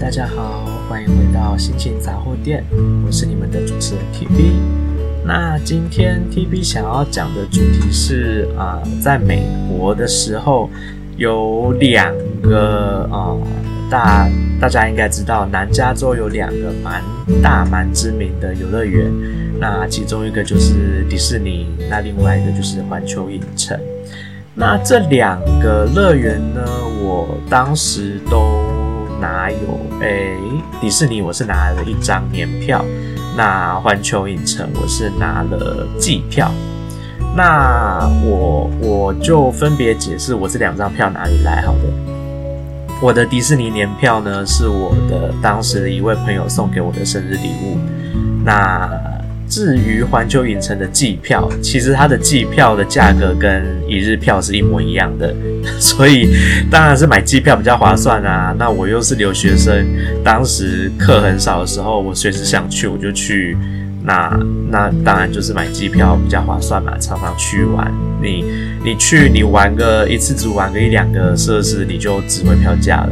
大家好，欢迎回到心情杂货店，我是你们的主持人 TB。那今天 TB 想要讲的主题是啊、呃，在美国的时候有两个啊、呃，大大家应该知道，南加州有两个蛮大蛮知名的游乐园，那其中一个就是迪士尼，那另外一个就是环球影城。那这两个乐园呢，我当时都。哪有？诶、迪士尼我是拿了一张年票，那环球影城我是拿了季票。那我我就分别解释我这两张票哪里来好的。我的迪士尼年票呢，是我的当时的一位朋友送给我的生日礼物。那至于环球影城的季票，其实它的季票的价格跟一日票是一模一样的，所以当然是买季票比较划算啊。那我又是留学生，当时课很少的时候，我随时想去我就去。那那当然就是买季票比较划算嘛，常常去玩。你你去你玩个一次只玩个一两个设施，你就值回票价了。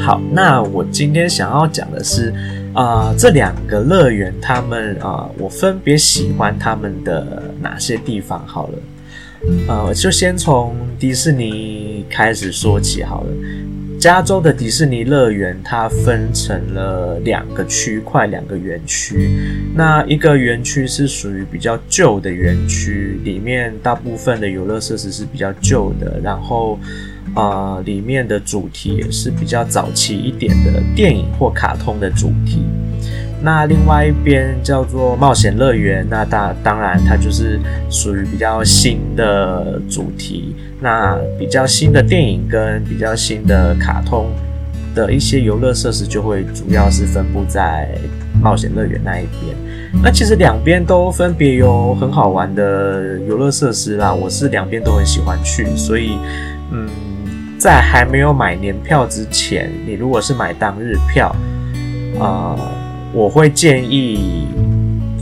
好，那我今天想要讲的是。啊、这两个乐园，他们啊、我分别喜欢他们的哪些地方？好了，呃，就先从迪士尼开始说起好了。加州的迪士尼乐园，它分成了两个区块，两个园区。那一个园区是属于比较旧的园区，里面大部分的游乐设施是比较旧的，然后。啊、里面的主题也是比较早期一点的电影或卡通的主题。那另外一边叫做冒险乐园，那当当然它就是属于比较新的主题。那比较新的电影跟比较新的卡通的一些游乐设施，就会主要是分布在冒险乐园那一边。那其实两边都分别有很好玩的游乐设施啦，我是两边都很喜欢去，所以嗯。在还没有买年票之前，你如果是买当日票，啊、我会建议，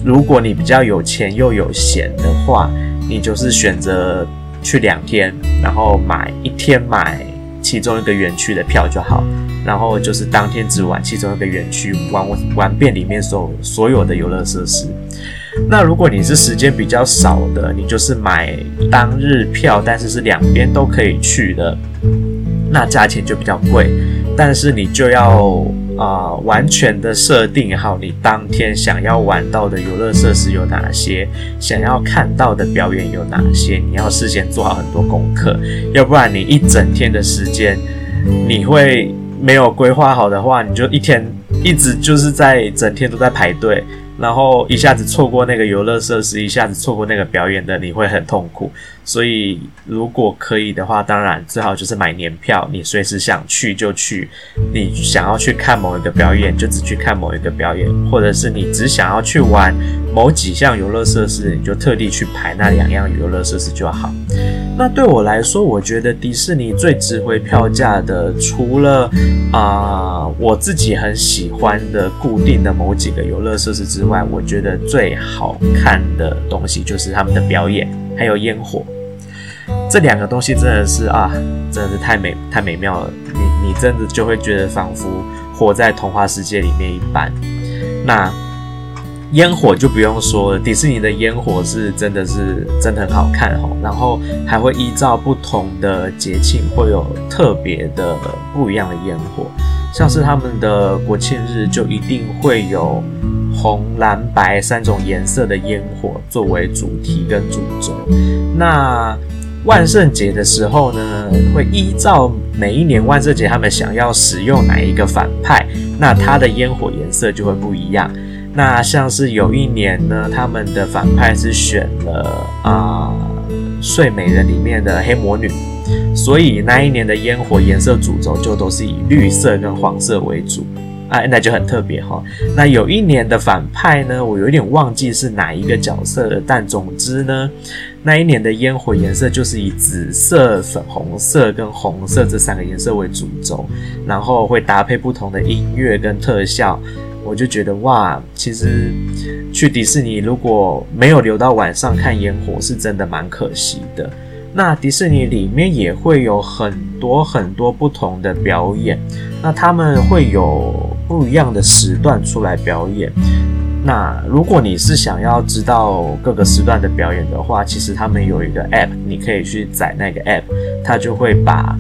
如果你比较有钱又有闲的话，你就是选择去两天，然后买一天买其中一个园区的票就好，然后就是当天只玩其中一个园区，玩玩遍里面所所有的游乐设施。那如果你是时间比较少的，你就是买当日票，但是是两边都可以去的。那价钱就比较贵，但是你就要啊、完全的设定好你当天想要玩到的游乐设施有哪些，想要看到的表演有哪些，你要事先做好很多功课，要不然你一整天的时间你会没有规划好的话，你就一天一直就是在整天都在排队。然后一下子错过那个游乐设施，一下子错过那个表演的，你会很痛苦。所以如果可以的话，当然最好就是买年票，你随时想去就去。你想要去看某一个表演，就只去看某一个表演，或者是你只想要去玩某几项游乐设施，你就特地去排那两样游乐设施就好。那对我来说，我觉得迪士尼最值回票价的，除了啊、我自己很喜欢的固定的某几个游乐设施之外，我觉得最好看的东西就是他们的表演，还有烟火。这两个东西真的是啊，真的是太美太美妙了，你你真的就会觉得仿佛活在童话世界里面一般。那。烟火就不用说了，迪士尼的烟火是真的是真的很好看哦，然后还会依照不同的节庆会有特别的不一样的烟火，像是他们的国庆日就一定会有红、蓝、白三种颜色的烟火作为主题跟主轴。那万圣节的时候呢，会依照每一年万圣节他们想要使用哪一个反派，那它的烟火颜色就会不一样。那像是有一年呢，他们的反派是选了啊《睡美人》里面的黑魔女，所以那一年的烟火颜色主轴就都是以绿色跟黄色为主，哎，那就很特别哈。那有一年的反派呢，我有点忘记是哪一个角色了，但总之呢，那一年的烟火颜色就是以紫色、粉红色跟红色这三个颜色为主轴，然后会搭配不同的音乐跟特效。我就觉得哇，其实去迪士尼如果没有留到晚上看烟火，是真的蛮可惜的。那迪士尼里面也会有很多很多不同的表演，那他们会有不一样的时段出来表演。那如果你是想要知道各个时段的表演的话，其实他们有一个 app，你可以去载那个 app，它就会把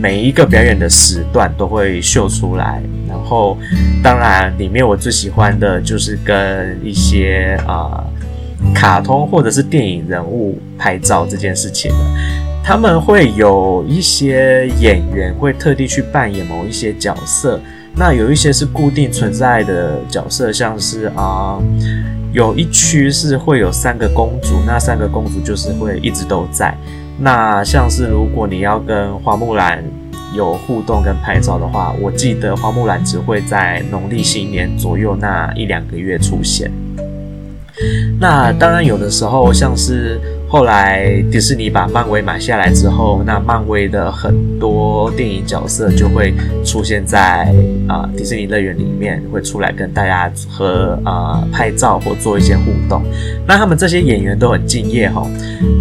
每一个表演的时段都会秀出来。然后，当然里面我最喜欢的就是跟一些啊、呃、卡通或者是电影人物拍照这件事情了。他们会有一些演员会特地去扮演某一些角色。那有一些是固定存在的角色，像是啊、有一区是会有三个公主，那三个公主就是会一直都在。那像是如果你要跟花木兰有互动跟拍照的话，我记得花木兰只会在农历新年左右那一两个月出现。那当然有的时候像是。后来迪士尼把漫威买下来之后，那漫威的很多电影角色就会出现在啊、迪士尼乐园里面，会出来跟大家和、呃、拍照或做一些互动。那他们这些演员都很敬业哈，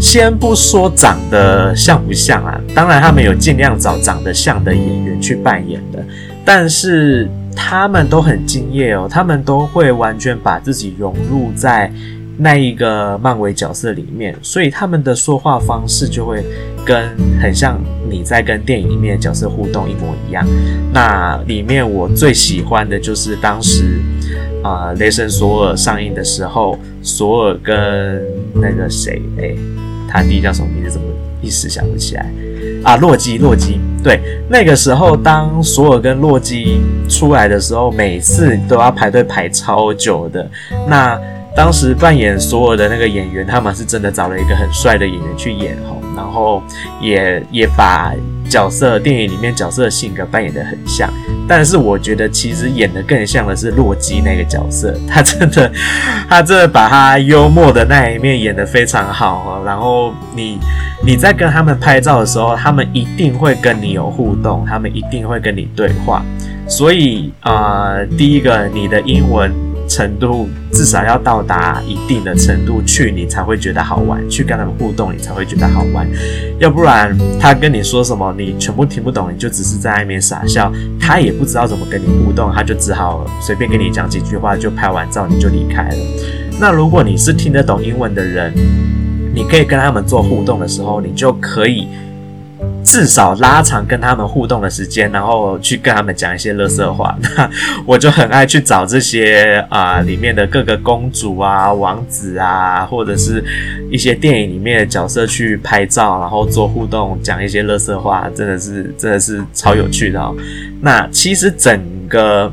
先不说长得像不像啊，当然他们有尽量找长得像的演员去扮演的，但是他们都很敬业哦，他们都会完全把自己融入在。那一个漫威角色里面，所以他们的说话方式就会跟很像你在跟电影里面的角色互动一模一样。那里面我最喜欢的就是当时啊，《雷神索尔》上映的时候，索尔跟那个谁，哎，他弟叫什么名字？怎么一时想不起来啊？洛基，洛基。对，那个时候当索尔跟洛基出来的时候，每次都要排队排超久的。那当时扮演索尔的那个演员，他们是真的找了一个很帅的演员去演吼，然后也也把角色电影里面角色的性格扮演得很像。但是我觉得其实演得更像的是洛基那个角色，他真的 他真的把他幽默的那一面演得非常好。然后你你在跟他们拍照的时候，他们一定会跟你有互动，他们一定会跟你对话。所以啊、呃，第一个你的英文。程度至少要到达一定的程度去，你才会觉得好玩；去跟他们互动，你才会觉得好玩。要不然他跟你说什么，你全部听不懂，你就只是在那边傻笑，他也不知道怎么跟你互动，他就只好随便跟你讲几句话，就拍完照你就离开了。那如果你是听得懂英文的人，你可以跟他们做互动的时候，你就可以。至少拉长跟他们互动的时间，然后去跟他们讲一些垃圾话。那我就很爱去找这些啊、里面的各个公主啊、王子啊，或者是一些电影里面的角色去拍照，然后做互动，讲一些垃圾话，真的是真的是超有趣的哦。那其实整个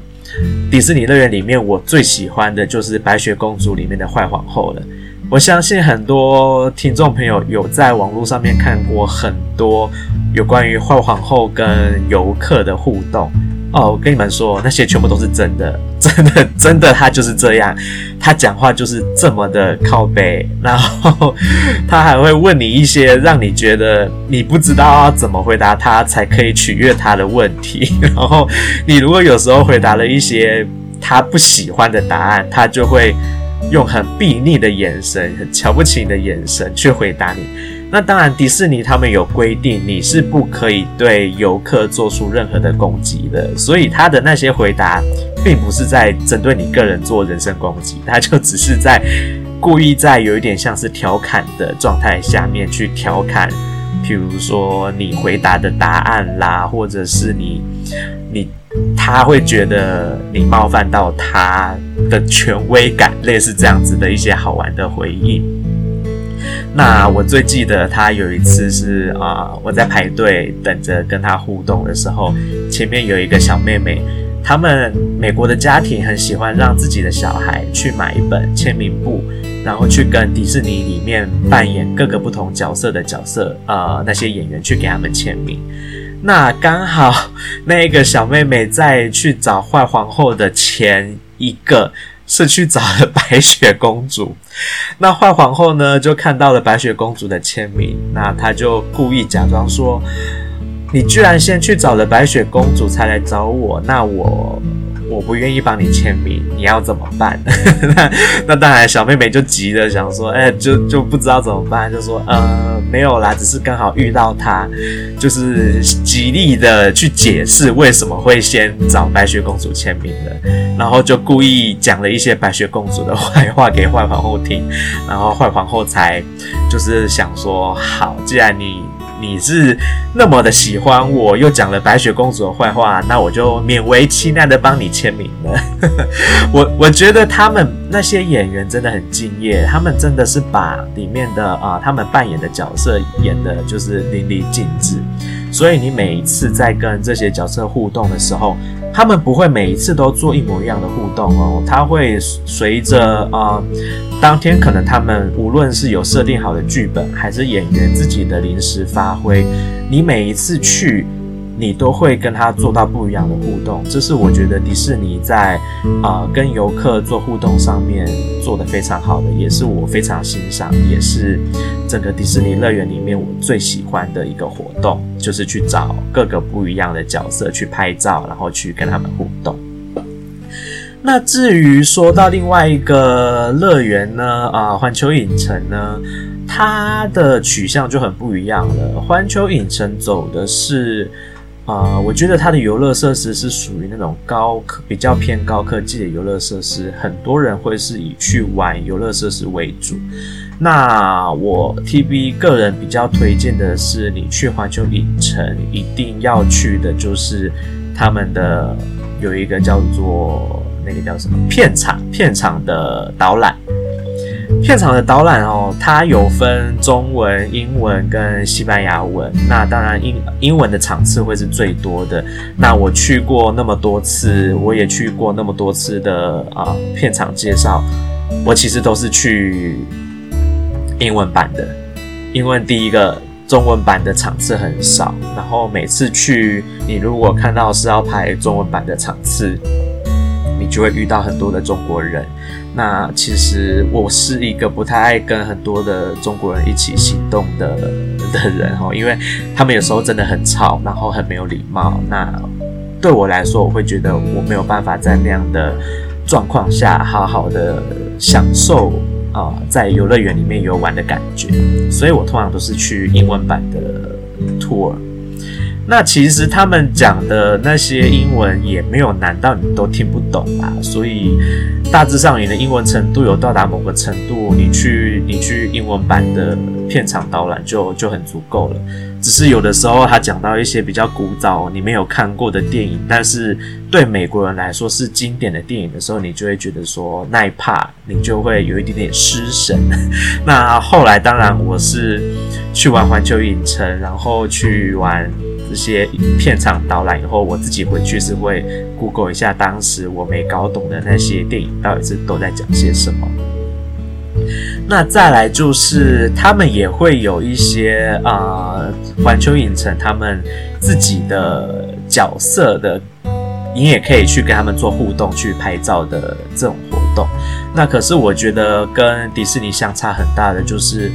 迪士尼乐园里面，我最喜欢的就是白雪公主里面的坏皇后了。我相信很多听众朋友有在网络上面看过很多有关于坏皇后跟游客的互动哦。我跟你们说，那些全部都是真的，真的，真的，他就是这样，他讲话就是这么的靠北，然后 他还会问你一些让你觉得你不知道要怎么回答他才可以取悦他的问题。然后你如果有时候回答了一些他不喜欢的答案，他就会。用很鄙睨的眼神、很瞧不起你的眼神去回答你。那当然，迪士尼他们有规定，你是不可以对游客做出任何的攻击的。所以他的那些回答，并不是在针对你个人做人身攻击，他就只是在故意在有一点像是调侃的状态下面去调侃，譬如说你回答的答案啦，或者是你你。他会觉得你冒犯到他的权威感，类似这样子的一些好玩的回应。那我最记得他有一次是啊、我在排队等着跟他互动的时候，前面有一个小妹妹，他们美国的家庭很喜欢让自己的小孩去买一本签名簿，然后去跟迪士尼里面扮演各个不同角色的角色，呃，那些演员去给他们签名。那刚好，那个小妹妹在去找坏皇后的前一个是去找了白雪公主。那坏皇后呢，就看到了白雪公主的签名，那她就故意假装说：“你居然先去找了白雪公主才来找我，那我我不愿意帮你签名，你要怎么办？那 那当然，小妹妹就急着，想说，哎，就就不知道怎么办，就说，呃，没有啦，只是刚好遇到他，就是极力的去解释为什么会先找白雪公主签名的，然后就故意讲了一些白雪公主的坏话给坏皇后听，然后坏皇后才就是想说，好，既然你。你是那么的喜欢我，又讲了白雪公主的坏话，那我就勉为其难的帮你签名了。我我觉得他们那些演员真的很敬业，他们真的是把里面的啊、他们扮演的角色演的就是淋漓尽致。所以你每一次在跟这些角色互动的时候，他们不会每一次都做一模一样的互动哦，他会随着啊。当天可能他们无论是有设定好的剧本，还是演员自己的临时发挥，你每一次去，你都会跟他做到不一样的互动。这是我觉得迪士尼在啊、跟游客做互动上面做得非常好的，也是我非常欣赏，也是整个迪士尼乐园里面我最喜欢的一个活动，就是去找各个不一样的角色去拍照，然后去跟他们互动。那至于说到另外一个乐园呢，啊、呃，环球影城呢，它的取向就很不一样了。环球影城走的是，啊、我觉得它的游乐设施是属于那种高科、比较偏高科技的游乐设施，很多人会是以去玩游乐设施为主。那我 TB 个人比较推荐的是，你去环球影城一定要去的就是他们的有一个叫做。那个叫什么？片场，片场的导览，片场的导览哦，它有分中文、英文跟西班牙文。那当然英英文的场次会是最多的。那我去过那么多次，我也去过那么多次的啊片场介绍，我其实都是去英文版的，因为第一个中文版的场次很少，然后每次去，你如果看到是要排中文版的场次。你就会遇到很多的中国人。那其实我是一个不太爱跟很多的中国人一起行动的的人哦，因为他们有时候真的很吵，然后很没有礼貌。那对我来说，我会觉得我没有办法在那样的状况下好好的享受啊，在游乐园里面游玩的感觉。所以我通常都是去英文版的 tour。那其实他们讲的那些英文也没有难到你都听不懂啊，所以大致上你的英文程度有到达某个程度，你去你去英文版的片场导览就就很足够了。只是有的时候他讲到一些比较古早你没有看过的电影，但是对美国人来说是经典的电影的时候，你就会觉得说那一 part 你就会有一点点失神。那后来当然我是去玩环球影城，然后去玩。这些片场导览以后，我自己回去是会 Google 一下当时我没搞懂的那些电影到底是都在讲些什么。那再来就是他们也会有一些啊，环球影城他们自己的角色的，你也可以去跟他们做互动、去拍照的这种活动。那可是我觉得跟迪士尼相差很大的就是。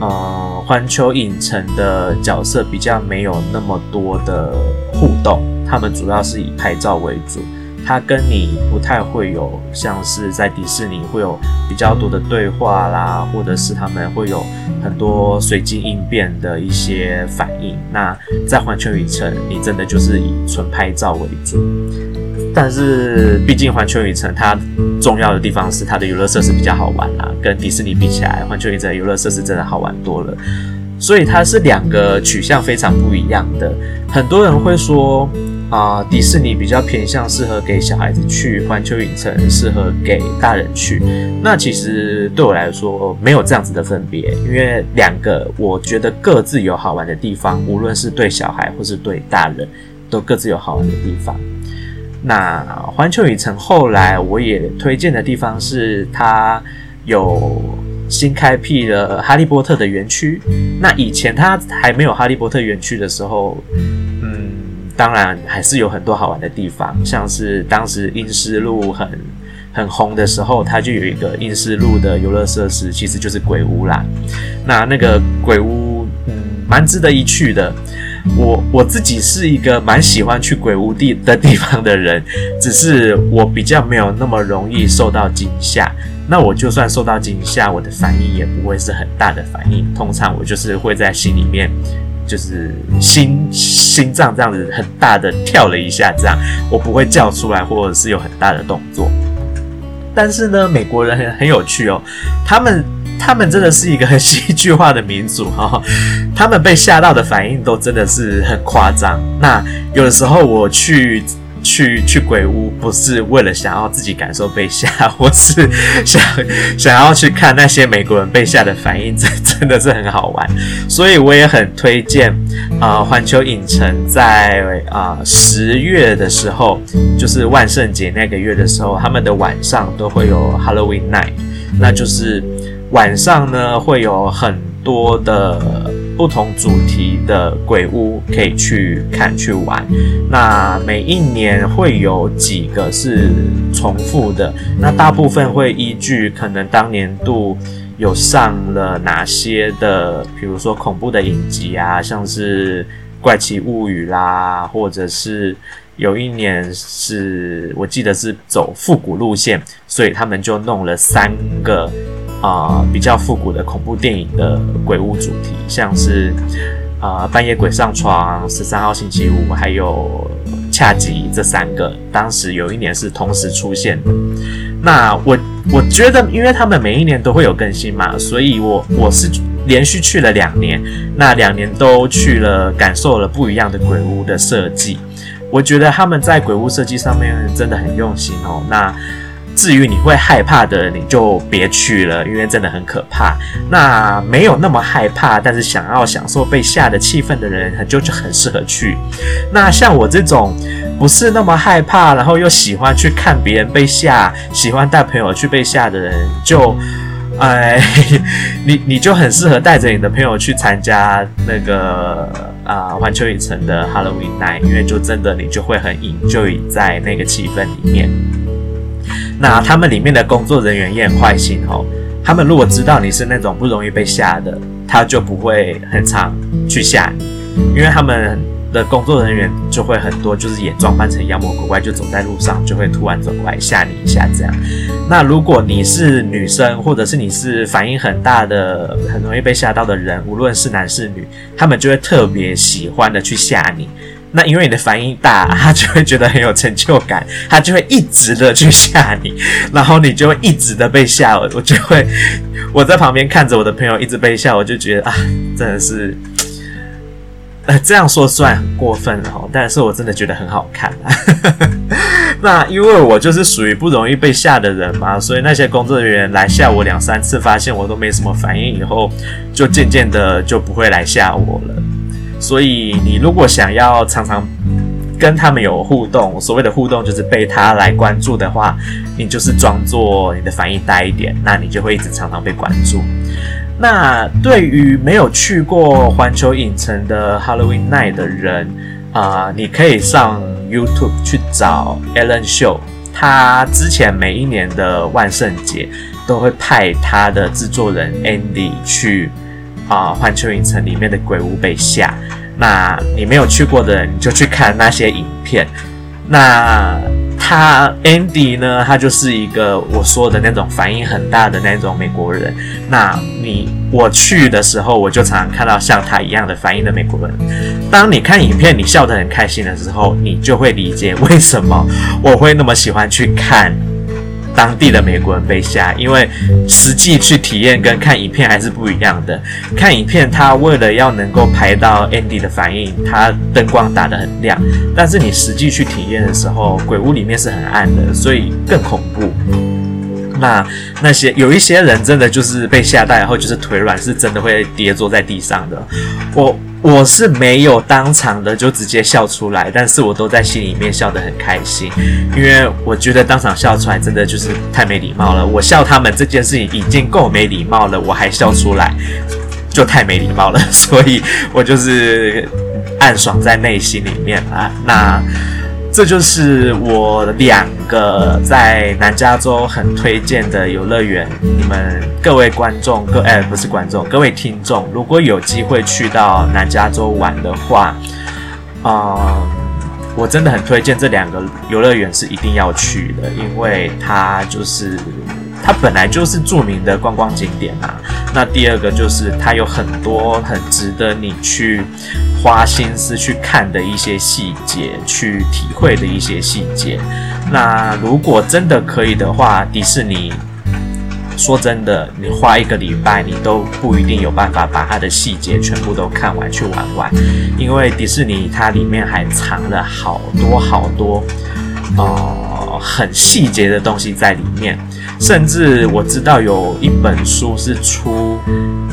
呃，环球影城的角色比较没有那么多的互动，他们主要是以拍照为主。他跟你不太会有像是在迪士尼会有比较多的对话啦，或者是他们会有很多随机应变的一些反应。那在环球影城，你真的就是以纯拍照为主。但是，毕竟环球影城它重要的地方是它的游乐设施比较好玩啊，跟迪士尼比起来，环球影城的游乐设施真的好玩多了。所以它是两个取向非常不一样的。很多人会说啊、迪士尼比较偏向适合给小孩子去，环球影城适合给大人去。那其实对我来说没有这样子的分别，因为两个我觉得各自有好玩的地方，无论是对小孩或是对大人，都各自有好玩的地方。那环球影城后来我也推荐的地方是，它有新开辟了哈利波特的园区。那以前它还没有哈利波特园区的时候，嗯，当然还是有很多好玩的地方，像是当时阴尸路很很红的时候，它就有一个阴尸路的游乐设施，其实就是鬼屋啦。那那个鬼屋，嗯，蛮值得一去的。我我自己是一个蛮喜欢去鬼屋地的地方的人，只是我比较没有那么容易受到惊吓。那我就算受到惊吓，我的反应也不会是很大的反应。通常我就是会在心里面，就是心心脏这样子很大的跳了一下，这样我不会叫出来，或者是有很大的动作。但是呢，美国人很很有趣哦，他们他们真的是一个很戏剧化的民族哈、哦，他们被吓到的反应都真的是很夸张。那有的时候我去。去去鬼屋不是为了想要自己感受被吓，我是想想要去看那些美国人被吓的反应，真 真的是很好玩。所以我也很推荐啊，环球影城在啊十月的时候，就是万圣节那个月的时候，他们的晚上都会有 Halloween Night，那就是晚上呢会有很多的。不同主题的鬼屋可以去看去玩，那每一年会有几个是重复的，那大部分会依据可能当年度有上了哪些的，比如说恐怖的影集啊，像是《怪奇物语》啦，或者是有一年是我记得是走复古路线，所以他们就弄了三个。啊、比较复古的恐怖电影的鬼屋主题，像是啊、半夜鬼上床、十三号星期五，还有恰吉这三个，当时有一年是同时出现的。那我我觉得，因为他们每一年都会有更新嘛，所以我我是连续去了两年，那两年都去了，感受了不一样的鬼屋的设计。我觉得他们在鬼屋设计上面真的很用心哦。那至于你会害怕的，你就别去了，因为真的很可怕。那没有那么害怕，但是想要享受被吓的气氛的人，就就很适合去。那像我这种不是那么害怕，然后又喜欢去看别人被吓，喜欢带朋友去被吓的人，就，哎，你你就很适合带着你的朋友去参加那个啊环球影城的 Halloween Night，因为就真的你就会很 enjoy 在那个气氛里面。那他们里面的工作人员也很坏心哦。他们如果知道你是那种不容易被吓的，他就不会很常去吓你，因为他们的工作人员就会很多，就是也装扮成妖魔鬼怪，就走在路上就会突然走过来吓你一下这样。那如果你是女生，或者是你是反应很大的、很容易被吓到的人，无论是男是女，他们就会特别喜欢的去吓你。那因为你的反应大，他就会觉得很有成就感，他就会一直的去吓你，然后你就会一直的被吓。我就会我在旁边看着我的朋友一直被吓，我就觉得啊，真的是，呃，这样说虽然很过分哦，但是我真的觉得很好看啊。那因为我就是属于不容易被吓的人嘛，所以那些工作人员来吓我两三次，发现我都没什么反应以后，就渐渐的就不会来吓我了。所以，你如果想要常常跟他们有互动，所谓的互动就是被他来关注的话，你就是装作你的反应大一点，那你就会一直常常被关注。那对于没有去过环球影城的 Halloween Night 的人啊、你可以上 YouTube 去找 Alan Show，他之前每一年的万圣节都会派他的制作人 Andy 去。啊！环球影城里面的鬼屋被吓，那你没有去过的人，你就去看那些影片。那他 Andy 呢？他就是一个我说的那种反应很大的那种美国人。那你我去的时候，我就常常看到像他一样的反应的美国人。当你看影片，你笑得很开心的时候，你就会理解为什么我会那么喜欢去看。当地的美国人被吓，因为实际去体验跟看影片还是不一样的。看影片，他为了要能够拍到 Andy 的反应，他灯光打得很亮。但是你实际去体验的时候，鬼屋里面是很暗的，所以更恐怖。那那些有一些人真的就是被吓到，然后就是腿软，是真的会跌坐在地上的。我。我是没有当场的就直接笑出来，但是我都在心里面笑得很开心，因为我觉得当场笑出来真的就是太没礼貌了。我笑他们这件事情已经够没礼貌了，我还笑出来就太没礼貌了，所以我就是暗爽在内心里面啊。那这就是我两个在南加州很推荐的游乐园。你们各位观众，各哎不是观众，各位听众，如果有机会去到南加州玩的话，啊、我真的很推荐这两个游乐园是一定要去的，因为它就是。它本来就是著名的观光景点啊。那第二个就是它有很多很值得你去花心思去看的一些细节，去体会的一些细节。那如果真的可以的话，迪士尼，说真的，你花一个礼拜，你都不一定有办法把它的细节全部都看完去玩完，因为迪士尼它里面还藏了好多好多，呃，很细节的东西在里面。甚至我知道有一本书是出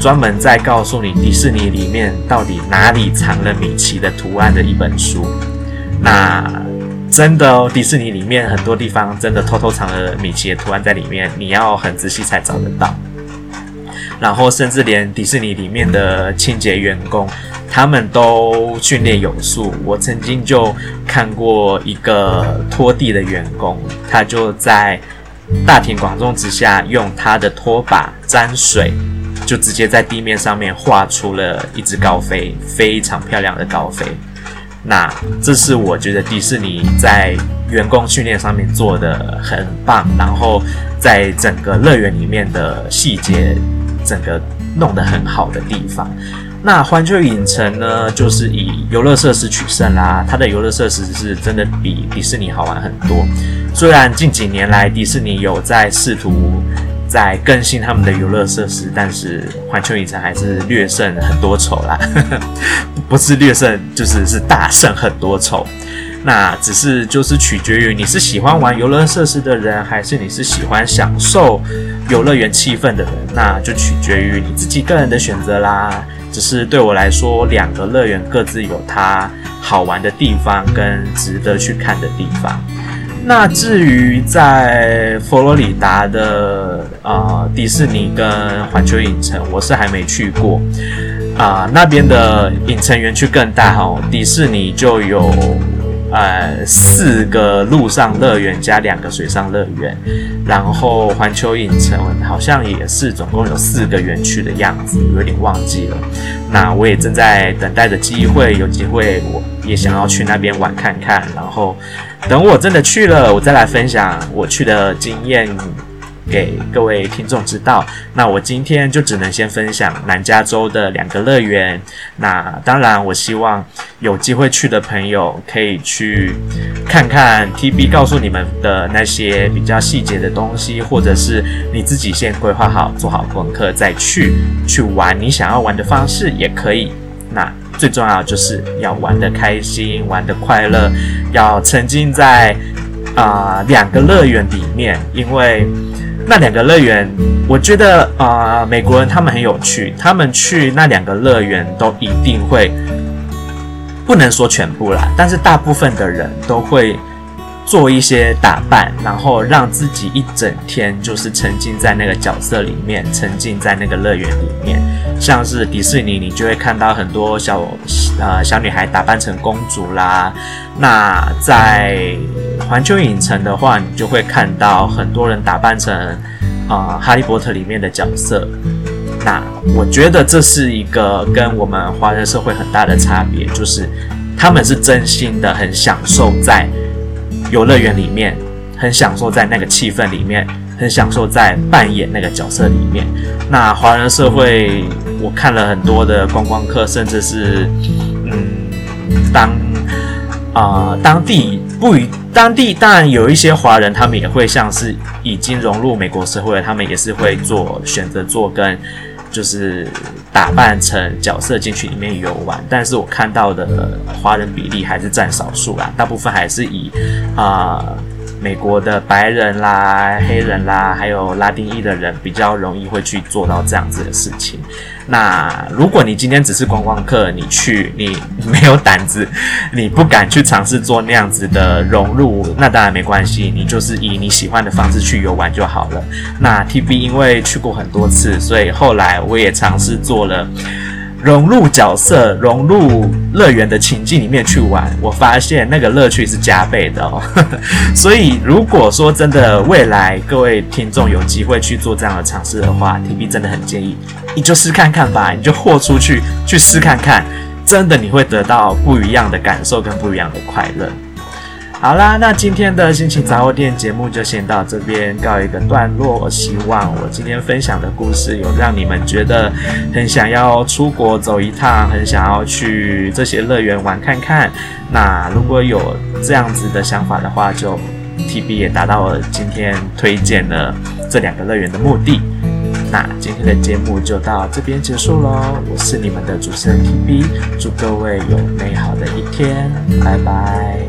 专门在告诉你迪士尼里面到底哪里藏了米奇的图案的一本书。那真的哦，迪士尼里面很多地方真的偷偷藏了米奇的图案在里面，你要很仔细才找得到。然后甚至连迪士尼里面的清洁员工，他们都训练有素。我曾经就看过一个拖地的员工，他就在。大庭广众之下，用他的拖把沾水，就直接在地面上面画出了一只高飞，非常漂亮的高飞。那这是我觉得迪士尼在员工训练上面做的很棒，然后在整个乐园里面的细节，整个弄得很好的地方。那环球影城呢，就是以游乐设施取胜啦。它的游乐设施是真的比迪士尼好玩很多。虽然近几年来迪士尼有在试图在更新他们的游乐设施，但是环球影城还是略胜很多筹啦。不是略胜，就是是大胜很多筹。那只是就是取决于你是喜欢玩游乐设施的人，还是你是喜欢享受游乐园气氛的人，那就取决于你自己个人的选择啦。只是对我来说，两个乐园各自有它好玩的地方跟值得去看的地方。那至于在佛罗里达的啊、迪士尼跟环球影城，我是还没去过啊、那边的影城园区更大哦，迪士尼就有。呃，四个陆上乐园加两个水上乐园，然后环球影城好像也是总共有四个园区的样子，有点忘记了。那我也正在等待着机会，有机会我也想要去那边玩看看，然后等我真的去了，我再来分享我去的经验。给各位听众知道，那我今天就只能先分享南加州的两个乐园。那当然，我希望有机会去的朋友可以去看看 TB 告诉你们的那些比较细节的东西，或者是你自己先规划好、做好功课再去去玩你想要玩的方式也可以。那最重要就是要玩得开心、玩得快乐，要沉浸在啊、两个乐园里面，因为。那两个乐园，我觉得啊、呃，美国人他们很有趣，他们去那两个乐园都一定会，不能说全部啦，但是大部分的人都会做一些打扮，然后让自己一整天就是沉浸在那个角色里面，沉浸在那个乐园里面。像是迪士尼，你就会看到很多小呃小女孩打扮成公主啦，那在。环球影城的话，你就会看到很多人打扮成啊、《哈利波特》里面的角色。那我觉得这是一个跟我们华人社会很大的差别，就是他们是真心的很享受在游乐园里面，很享受在那个气氛里面，很享受在扮演那个角色里面。那华人社会，我看了很多的观光客，甚至是嗯当。啊、当地不与当地，当然有一些华人，他们也会像是已经融入美国社会了，他们也是会做选择做跟就是打扮成角色进去里面游玩。但是我看到的华人比例还是占少数啦，大部分还是以啊。美国的白人啦、黑人啦，还有拉丁裔的人比较容易会去做到这样子的事情。那如果你今天只是观光客，你去你没有胆子，你不敢去尝试做那样子的融入，那当然没关系，你就是以你喜欢的方式去游玩就好了。那 TB 因为去过很多次，所以后来我也尝试做了融入角色、融入乐园的情境里面去玩，我发现那个乐趣是加倍的哦。所以，如果说真的未来各位听众有机会去做这样的尝试的话，TB 真的很建议你就试看看吧，你就豁出去去试看看，真的你会得到不一样的感受跟不一样的快乐。好啦，那今天的心情杂货店节目就先到这边告一个段落。希望我今天分享的故事有让你们觉得很想要出国走一趟，很想要去这些乐园玩看看。那如果有这样子的想法的话，就 TB 也达到了今天推荐了这两个乐园的目的。那今天的节目就到这边结束喽。我是你们的主持人 TB，祝各位有美好的一天，拜拜。